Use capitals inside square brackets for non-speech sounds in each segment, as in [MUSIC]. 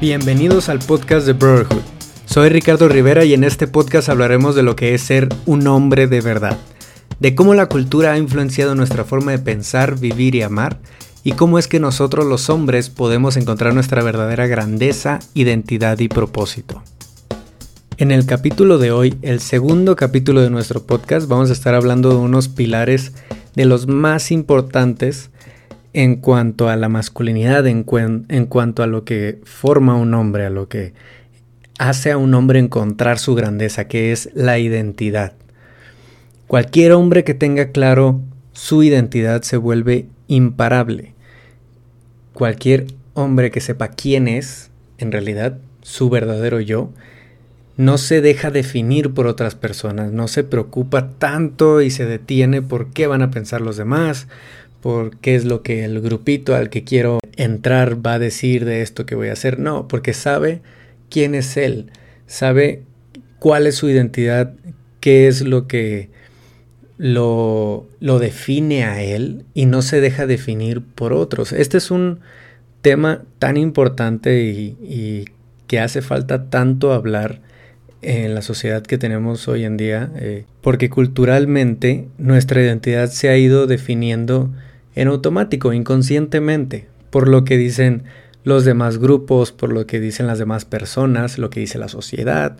Bienvenidos al podcast de Brotherhood. Soy Ricardo Rivera y en este podcast hablaremos de lo que es ser un hombre de verdad, de cómo la cultura ha influenciado nuestra forma de pensar, vivir y amar, y cómo es que nosotros los hombres podemos encontrar nuestra verdadera grandeza, identidad y propósito. En el capítulo de hoy, el segundo capítulo de nuestro podcast, vamos a estar hablando de unos pilares de los más importantes en cuanto a la masculinidad, en, en, cuanto a lo que forma un hombre, a lo que hace a un hombre encontrar su grandeza, que es la identidad. Cualquier hombre que tenga claro su identidad se vuelve imparable. Cualquier hombre que sepa quién es, en realidad, su verdadero yo, no se deja definir por otras personas, no se preocupa tanto y se detiene por qué van a pensar los demás, por qué es lo que el grupito al que quiero entrar va a decir de esto que voy a hacer, no, porque sabe quién es él, sabe cuál es su identidad, qué es lo que lo, define a él y no se deja definir por otros. Este es un tema tan importante y, y que hace falta tanto hablar en la sociedad que tenemos hoy en día, eh, porque culturalmente nuestra identidad se ha ido definiendo en automático, inconscientemente, por lo que dicen los demás grupos, por lo que dicen las demás personas, lo que dice la sociedad.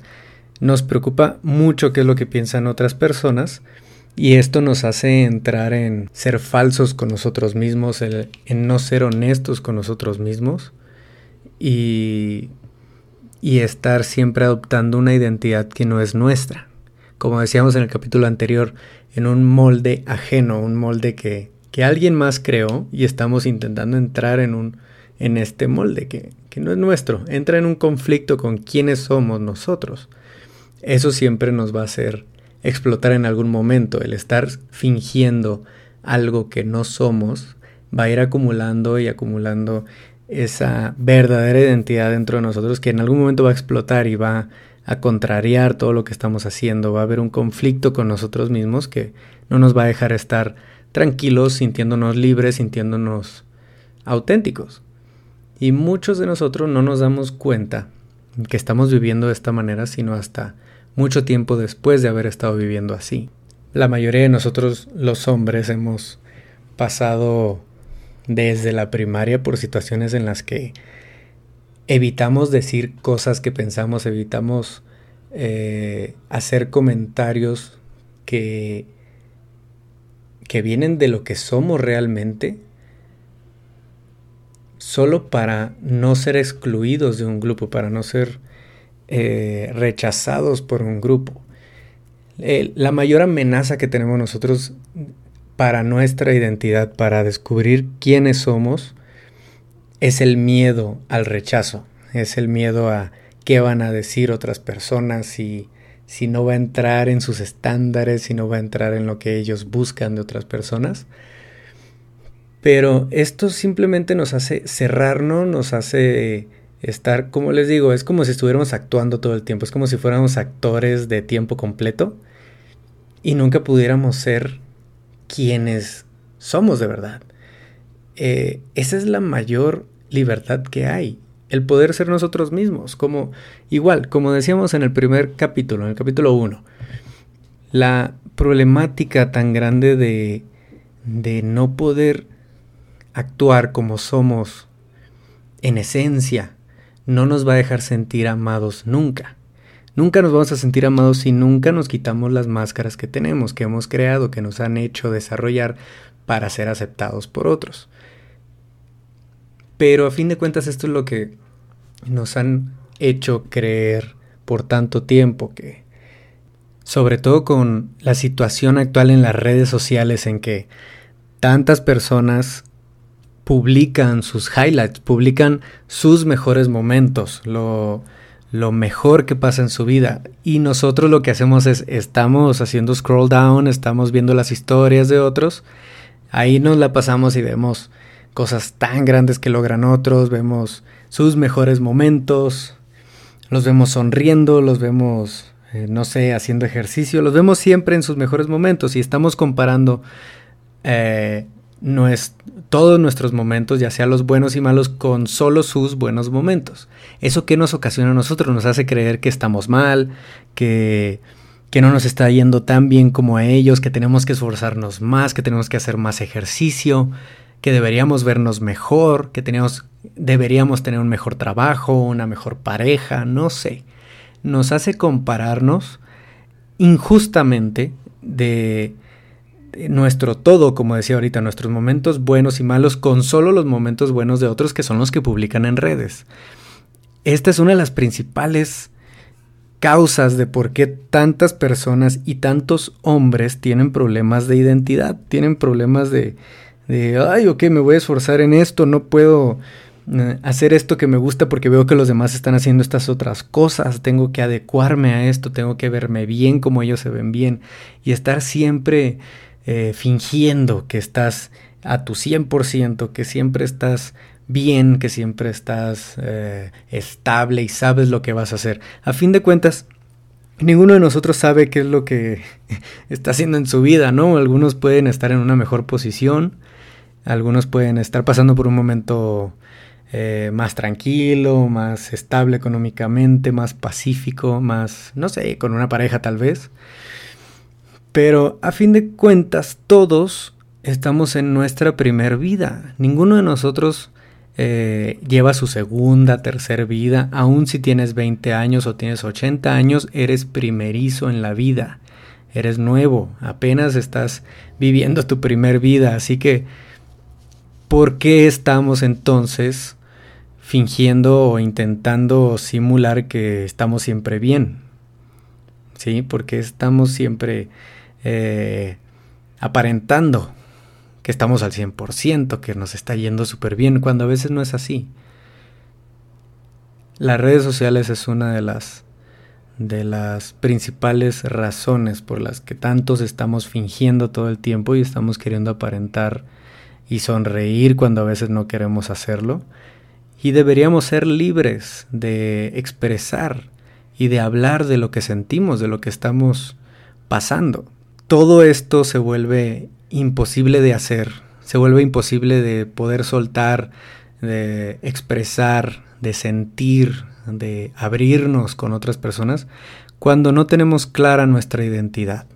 Nos preocupa mucho qué es lo que piensan otras personas y esto nos hace entrar en ser falsos con nosotros mismos, en no ser honestos con nosotros mismos y y estar siempre adoptando una identidad que no es nuestra. Como decíamos en el capítulo anterior, en un molde ajeno, un molde que, que alguien más creó y estamos intentando entrar en, un, en este molde que, que no es nuestro. Entra en un conflicto con quienes somos nosotros. Eso siempre nos va a hacer explotar en algún momento. El estar fingiendo algo que no somos va a ir acumulando y acumulando esa verdadera identidad dentro de nosotros que en algún momento va a explotar y va a contrariar todo lo que estamos haciendo, va a haber un conflicto con nosotros mismos que no nos va a dejar estar tranquilos, sintiéndonos libres, sintiéndonos auténticos. Y muchos de nosotros no nos damos cuenta que estamos viviendo de esta manera, sino hasta mucho tiempo después de haber estado viviendo así. La mayoría de nosotros, los hombres, hemos pasado desde la primaria por situaciones en las que evitamos decir cosas que pensamos, evitamos eh, hacer comentarios que, que vienen de lo que somos realmente, solo para no ser excluidos de un grupo, para no ser eh, rechazados por un grupo. La mayor amenaza que tenemos nosotros para nuestra identidad, para descubrir quiénes somos, es el miedo al rechazo, es el miedo a qué van a decir otras personas, si, si no va a entrar en sus estándares, si no va a entrar en lo que ellos buscan de otras personas. Pero esto simplemente nos hace cerrarnos, nos hace estar, como les digo, es como si estuviéramos actuando todo el tiempo, es como si fuéramos actores de tiempo completo y nunca pudiéramos ser quienes somos de verdad. Eh, esa es la mayor libertad que hay, el poder ser nosotros mismos, como igual, como decíamos en el primer capítulo, en el capítulo 1, la problemática tan grande de, de no poder actuar como somos en esencia no nos va a dejar sentir amados nunca. Nunca nos vamos a sentir amados si nunca nos quitamos las máscaras que tenemos, que hemos creado, que nos han hecho desarrollar para ser aceptados por otros. Pero a fin de cuentas esto es lo que nos han hecho creer por tanto tiempo que sobre todo con la situación actual en las redes sociales en que tantas personas publican sus highlights, publican sus mejores momentos, lo, lo mejor que pasa en su vida. Y nosotros lo que hacemos es, estamos haciendo scroll down, estamos viendo las historias de otros, ahí nos la pasamos y vemos cosas tan grandes que logran otros, vemos sus mejores momentos, los vemos sonriendo, los vemos, eh, no sé, haciendo ejercicio, los vemos siempre en sus mejores momentos y estamos comparando eh, todos nuestros momentos, ya sea los buenos y malos, con solo sus buenos momentos. ¿Eso que nos ocasiona a nosotros? Nos hace creer que estamos mal, que, que no nos está yendo tan bien como a ellos, que tenemos que esforzarnos más, que tenemos que hacer más ejercicio, que deberíamos vernos mejor, que tenemos, deberíamos tener un mejor trabajo, una mejor pareja, no sé. Nos hace compararnos injustamente de nuestro todo, como decía ahorita, nuestros momentos buenos y malos con solo los momentos buenos de otros que son los que publican en redes. Esta es una de las principales causas de por qué tantas personas y tantos hombres tienen problemas de identidad, tienen problemas de, de ay, ok, me voy a esforzar en esto, no puedo eh, hacer esto que me gusta porque veo que los demás están haciendo estas otras cosas, tengo que adecuarme a esto, tengo que verme bien como ellos se ven bien y estar siempre eh, fingiendo que estás a tu 100%, que siempre estás bien, que siempre estás eh, estable y sabes lo que vas a hacer. A fin de cuentas, ninguno de nosotros sabe qué es lo que [LAUGHS] está haciendo en su vida, ¿no? Algunos pueden estar en una mejor posición, algunos pueden estar pasando por un momento eh, más tranquilo, más estable económicamente, más pacífico, más, no sé, con una pareja tal vez. Pero a fin de cuentas, todos estamos en nuestra primer vida. Ninguno de nosotros eh, lleva su segunda, tercera vida. Aun si tienes 20 años o tienes 80 años, eres primerizo en la vida. Eres nuevo, apenas estás viviendo tu primer vida. Así que, ¿por qué estamos entonces fingiendo o intentando simular que estamos siempre bien? ¿Sí? Porque estamos siempre eh, aparentando que estamos al 100%, que nos está yendo súper bien, cuando a veces no es así. Las redes sociales es una de las de las principales razones por las que tantos estamos fingiendo todo el tiempo y estamos queriendo aparentar y sonreír cuando a veces no queremos hacerlo. Y deberíamos ser libres de expresar y de hablar de lo que sentimos, de lo que estamos pasando todo esto se vuelve imposible de hacer, se vuelve imposible de poder soltar, de expresar, de sentir, de abrirnos con otras personas cuando no tenemos clara nuestra identidad.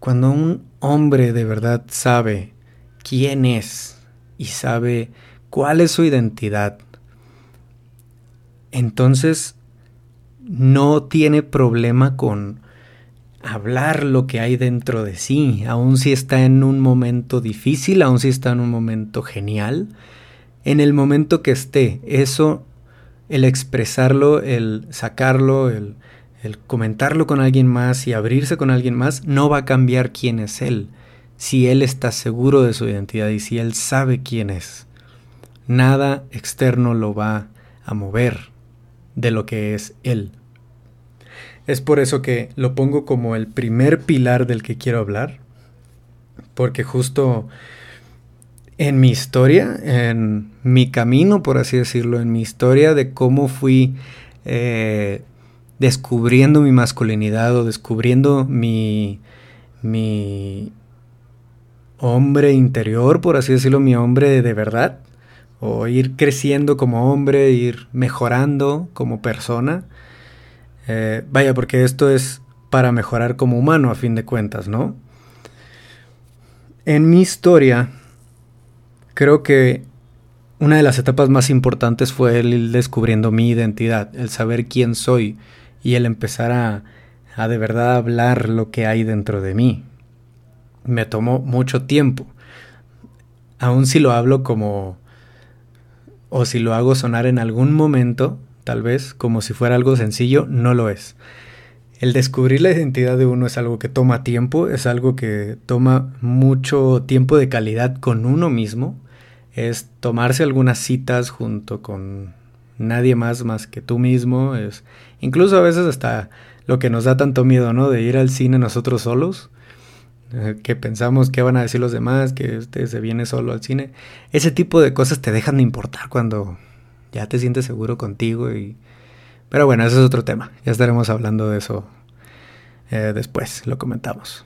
Cuando un hombre de verdad sabe quién es y sabe cuál es su identidad, entonces no tiene problema con hablar lo que hay dentro de sí, aun si está en un momento difícil, aun si está en un momento genial, en el momento que esté, eso, el expresarlo, el sacarlo, el, el comentarlo con alguien más y abrirse con alguien más, no va a cambiar quién es él, si él está seguro de su identidad y si él sabe quién es. Nada externo lo va a mover de lo que es él. Es por eso que lo pongo como el primer pilar del que quiero hablar. Porque justo en mi historia, en mi camino, por así decirlo, en mi historia de cómo fui eh, descubriendo mi masculinidad o descubriendo mi, mi hombre interior, por así decirlo, mi hombre de verdad, o ir creciendo como hombre, ir mejorando como persona, eh, vaya, porque esto es para mejorar como humano a fin de cuentas, ¿no? En mi historia, creo que una de las etapas más importantes fue el ir descubriendo mi identidad, el saber quién soy y el empezar a, a de verdad hablar lo que hay dentro de mí. Me tomó mucho tiempo. Aun si lo hablo como... o si lo hago sonar en algún momento, tal vez, como si fuera algo sencillo, no lo es. El descubrir la identidad de uno es algo que toma tiempo, es algo que toma mucho tiempo de calidad con uno mismo, es tomarse algunas citas junto con nadie más más que tú mismo, es incluso a veces hasta lo que nos da tanto miedo, ¿no? De ir al cine nosotros solos, que pensamos qué van a decir los demás, que usted se viene solo al cine. Ese tipo de cosas te dejan de importar cuando ya te sientes seguro contigo y... Pero bueno, ese es otro tema, ya estaremos hablando de eso eh, después, lo comentamos.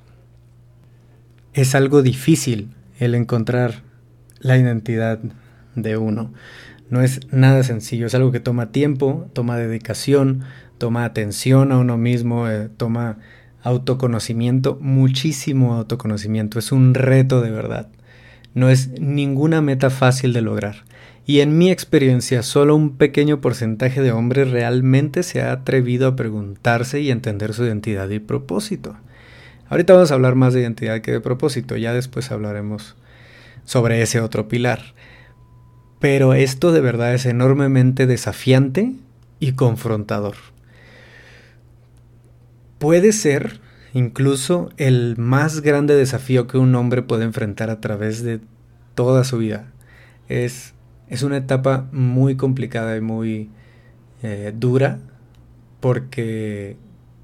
Es algo difícil el encontrar la identidad de uno. No es nada sencillo, es algo que toma tiempo, toma dedicación, toma atención a uno mismo, eh, toma autoconocimiento, muchísimo autoconocimiento. Es un reto de verdad. No es ninguna meta fácil de lograr. Y en mi experiencia, solo un pequeño porcentaje de hombres realmente se ha atrevido a preguntarse y entender su identidad y propósito. Ahorita vamos a hablar más de identidad que de propósito, ya después hablaremos sobre ese otro pilar. Pero esto de verdad es enormemente desafiante y confrontador. Puede ser incluso el más grande desafío que un hombre puede enfrentar a través de toda su vida. Es, es una etapa muy complicada y muy eh, dura porque,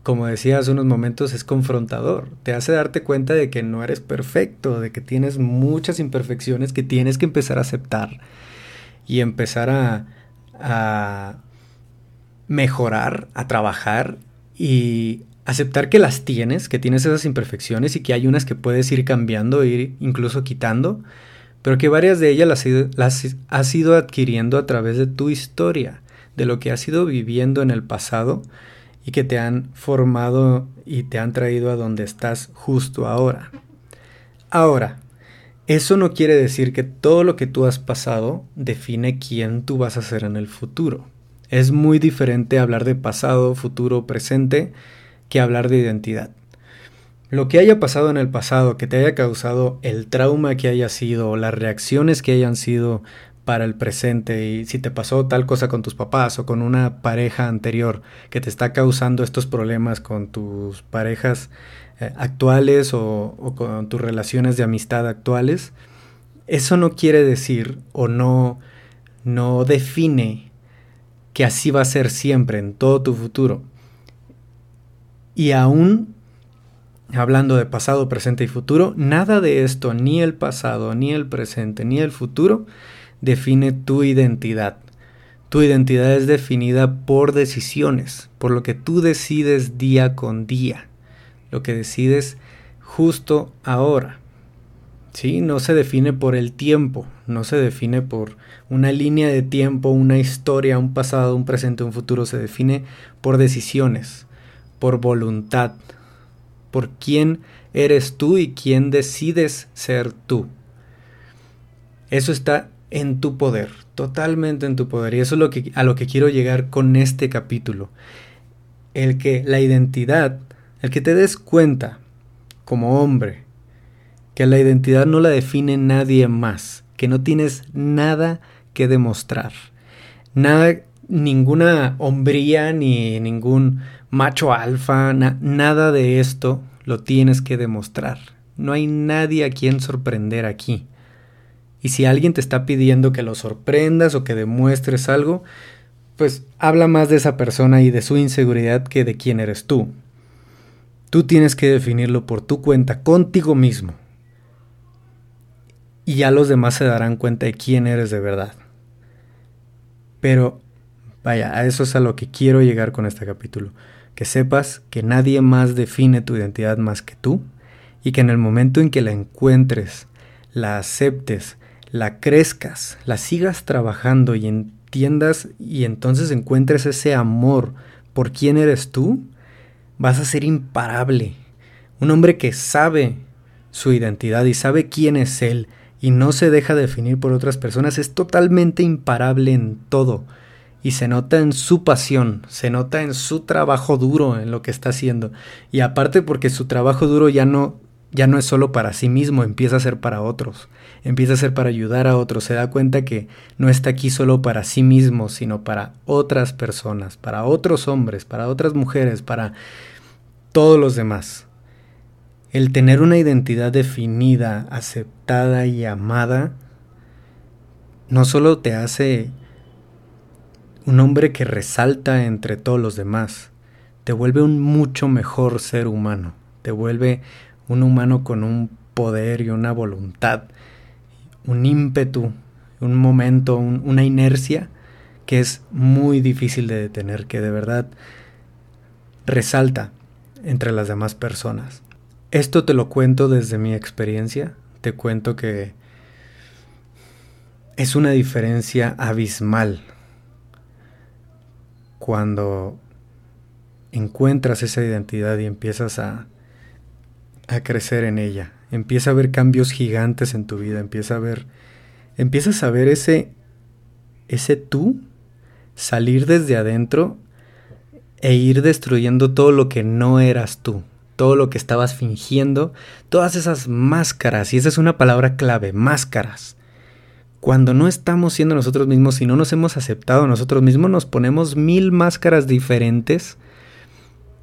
como decía hace unos momentos, es confrontador. Te hace darte cuenta de que no eres perfecto, de que tienes muchas imperfecciones que tienes que empezar a aceptar y empezar a, a mejorar, a trabajar y aceptar que las tienes, que tienes esas imperfecciones y que hay unas que puedes ir cambiando, ir incluso quitando, pero que varias de ellas las, las, has ido adquiriendo a través de tu historia, de lo que has ido viviendo en el pasado y que te han formado y te han traído a donde estás justo ahora. Ahora, eso no quiere decir que todo lo que tú has pasado define quién tú vas a ser en el futuro. Es muy diferente hablar de pasado, futuro, presente que hablar de identidad. Lo que haya pasado en el pasado, que te haya causado el trauma que haya sido, las reacciones que hayan sido para el presente y si te pasó tal cosa con tus papás o con una pareja anterior que te está causando estos problemas con tus parejas eh, actuales o, o con tus relaciones de amistad actuales, eso no quiere decir o no, no define que así va a ser siempre en todo tu futuro. Y aún hablando de pasado, presente y futuro, nada de esto, ni el pasado, ni el presente, ni el futuro, define tu identidad. Tu identidad es definida por decisiones, por lo que tú decides día con día, lo que decides justo ahora. ¿Sí? No se define por el tiempo, no se define por una línea de tiempo, una historia, un pasado, un presente, un futuro, se define por decisiones por voluntad, por quién eres tú y quién decides ser tú. Eso está en tu poder, totalmente en tu poder. Y eso es lo que, a lo que quiero llegar con este capítulo. El que la identidad, el que te des cuenta como hombre, que la identidad no la define nadie más, que no tienes nada que demostrar. Nada, ninguna hombría ni ningún macho alfa, nada de esto lo tienes que demostrar. No hay nadie a quien sorprender aquí. Y si alguien te está pidiendo que lo sorprendas o que demuestres algo, pues habla más de esa persona y de su inseguridad que de quién eres tú. Tú tienes que definirlo por tu cuenta contigo mismo. Y ya los demás se darán cuenta de quién eres de verdad. Pero, vaya, a eso es a lo que quiero llegar con este capítulo que sepas que nadie más define tu identidad más que tú y que en el momento en que la encuentres, la aceptes, la crezcas, la sigas trabajando y entiendas y entonces encuentres ese amor por quién eres tú, vas a ser imparable. Un hombre que sabe su identidad y sabe quién es él y no se deja definir por otras personas es totalmente imparable en todo y se nota en su pasión, se nota en su trabajo duro en lo que está haciendo. Y aparte porque su trabajo duro ya no ya no es solo para sí mismo, empieza a ser para otros, empieza a ser para ayudar a otros, se da cuenta que no está aquí solo para sí mismo, sino para otras personas, para otros hombres, para otras mujeres, para todos los demás. El tener una identidad definida, aceptada y amada, no solo te hace un hombre que resalta entre todos los demás, te vuelve un mucho mejor ser humano, te vuelve un humano con un poder y una voluntad, un ímpetu, un momento, una inercia que es muy difícil de detener, que de verdad resalta entre las demás personas. Esto te lo cuento desde mi experiencia, te cuento que es una diferencia abismal cuando encuentras esa identidad y empiezas a, a crecer en ella. Empieza a ver cambios gigantes en tu vida, empieza a ver, empiezas a ver ese, ese tú salir desde adentro e ir destruyendo todo lo que no eras tú, todo lo que estabas fingiendo, todas esas máscaras, y esa es una palabra clave, máscaras. Cuando no estamos siendo nosotros mismos y no nos hemos aceptado nosotros mismos, nos ponemos mil máscaras diferentes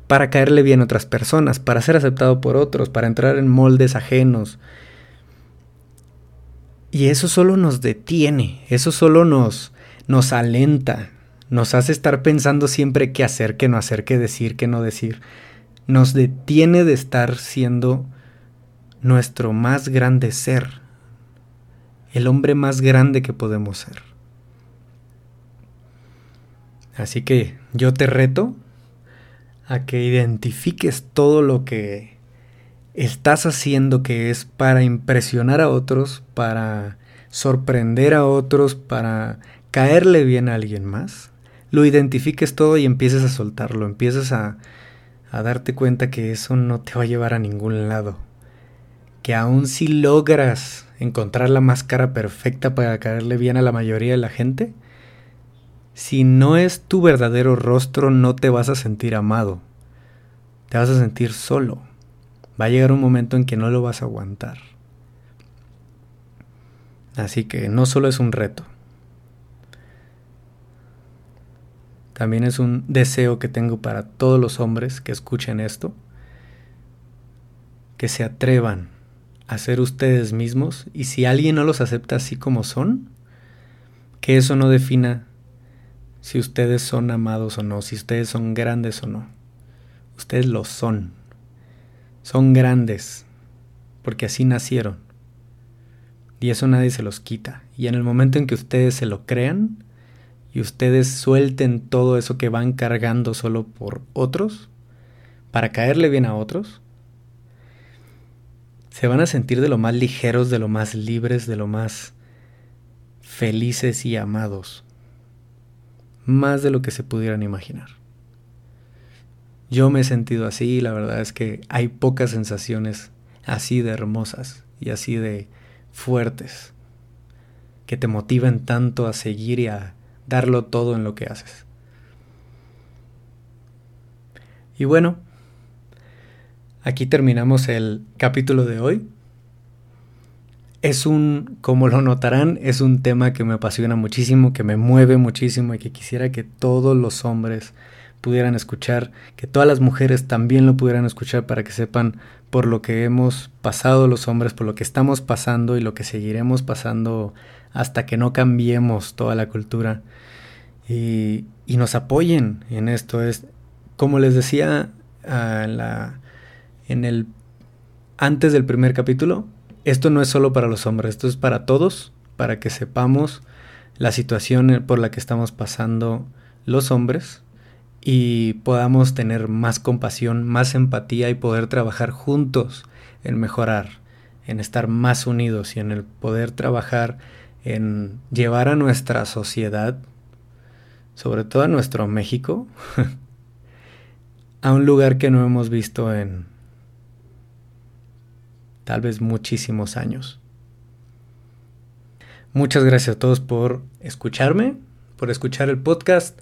para caerle bien a otras personas, para ser aceptado por otros, para entrar en moldes ajenos. Y eso solo nos detiene, eso solo nos, nos alenta, nos hace estar pensando siempre qué hacer, qué no hacer, qué decir, qué no decir. Nos detiene de estar siendo nuestro más grande ser, el hombre más grande que podemos ser. Así que yo te reto a que identifiques todo lo que estás haciendo que es para impresionar a otros, para sorprender a otros, para caerle bien a alguien más, lo identifiques todo y empieces a soltarlo, empieces a, a darte cuenta que eso no te va a llevar a ningún lado. Que aun si logras encontrar la máscara perfecta para caerle bien a la mayoría de la gente, si no es tu verdadero rostro, no te vas a sentir amado. Te vas a sentir solo. Va a llegar un momento en que no lo vas a aguantar. Así que no solo es un reto. También es un deseo que tengo para todos los hombres que escuchen esto. Que se atrevan a ser ustedes mismos y si alguien no los acepta así como son, que eso no defina si ustedes son amados o no, si ustedes son grandes o no. Ustedes lo son. Son grandes, porque así nacieron. Y eso nadie se los quita. Y en el momento en que ustedes se lo crean y ustedes suelten todo eso que van cargando solo por otros, para caerle bien a otros, se van a sentir de lo más ligeros, de lo más libres, de lo más felices y amados más de lo que se pudieran imaginar. Yo me he sentido así y la verdad es que hay pocas sensaciones así de hermosas y así de fuertes que te motiven tanto a seguir y a darlo todo en lo que haces. Y bueno, aquí terminamos el capítulo de hoy es un, como lo notarán, es un tema que me apasiona muchísimo, que me mueve muchísimo y que quisiera que todos los hombres pudieran escuchar, que todas las mujeres también lo pudieran escuchar para que sepan por lo que hemos pasado los hombres, por lo que estamos pasando y lo que seguiremos pasando hasta que no cambiemos toda la cultura y, y nos apoyen en esto. Es, como les decía a la, en el, antes del primer capítulo, esto no es solo para los hombres, esto es para todos, para que sepamos la situación por la que estamos pasando los hombres y podamos tener más compasión, más empatía y poder trabajar juntos en mejorar, en estar más unidos y en el poder trabajar en llevar a nuestra sociedad, sobre todo a nuestro México, [LAUGHS] a un lugar que no hemos visto en tal vez muchísimos años. Muchas gracias a todos por escucharme, por escuchar el podcast.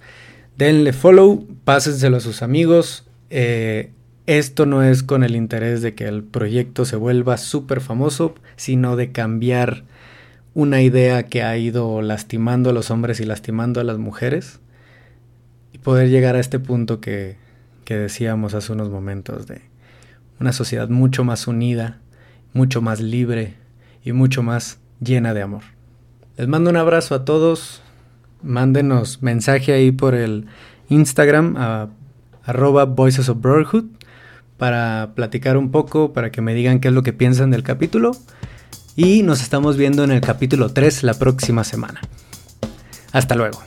Denle follow, pásenselo a sus amigos. Eh, esto no es con el interés de que el proyecto se vuelva súper famoso, sino de cambiar una idea que ha ido lastimando a los hombres y lastimando a las mujeres y poder llegar a este punto que, que decíamos hace unos momentos de una sociedad mucho más unida, mucho más libre y mucho más llena de amor. Les mando un abrazo a todos. Mándenos mensaje ahí por el Instagram a arroba Voices of Brotherhood para platicar un poco, para que me digan qué es lo que piensan del capítulo. Y nos estamos viendo en el capítulo 3 la próxima semana. Hasta luego.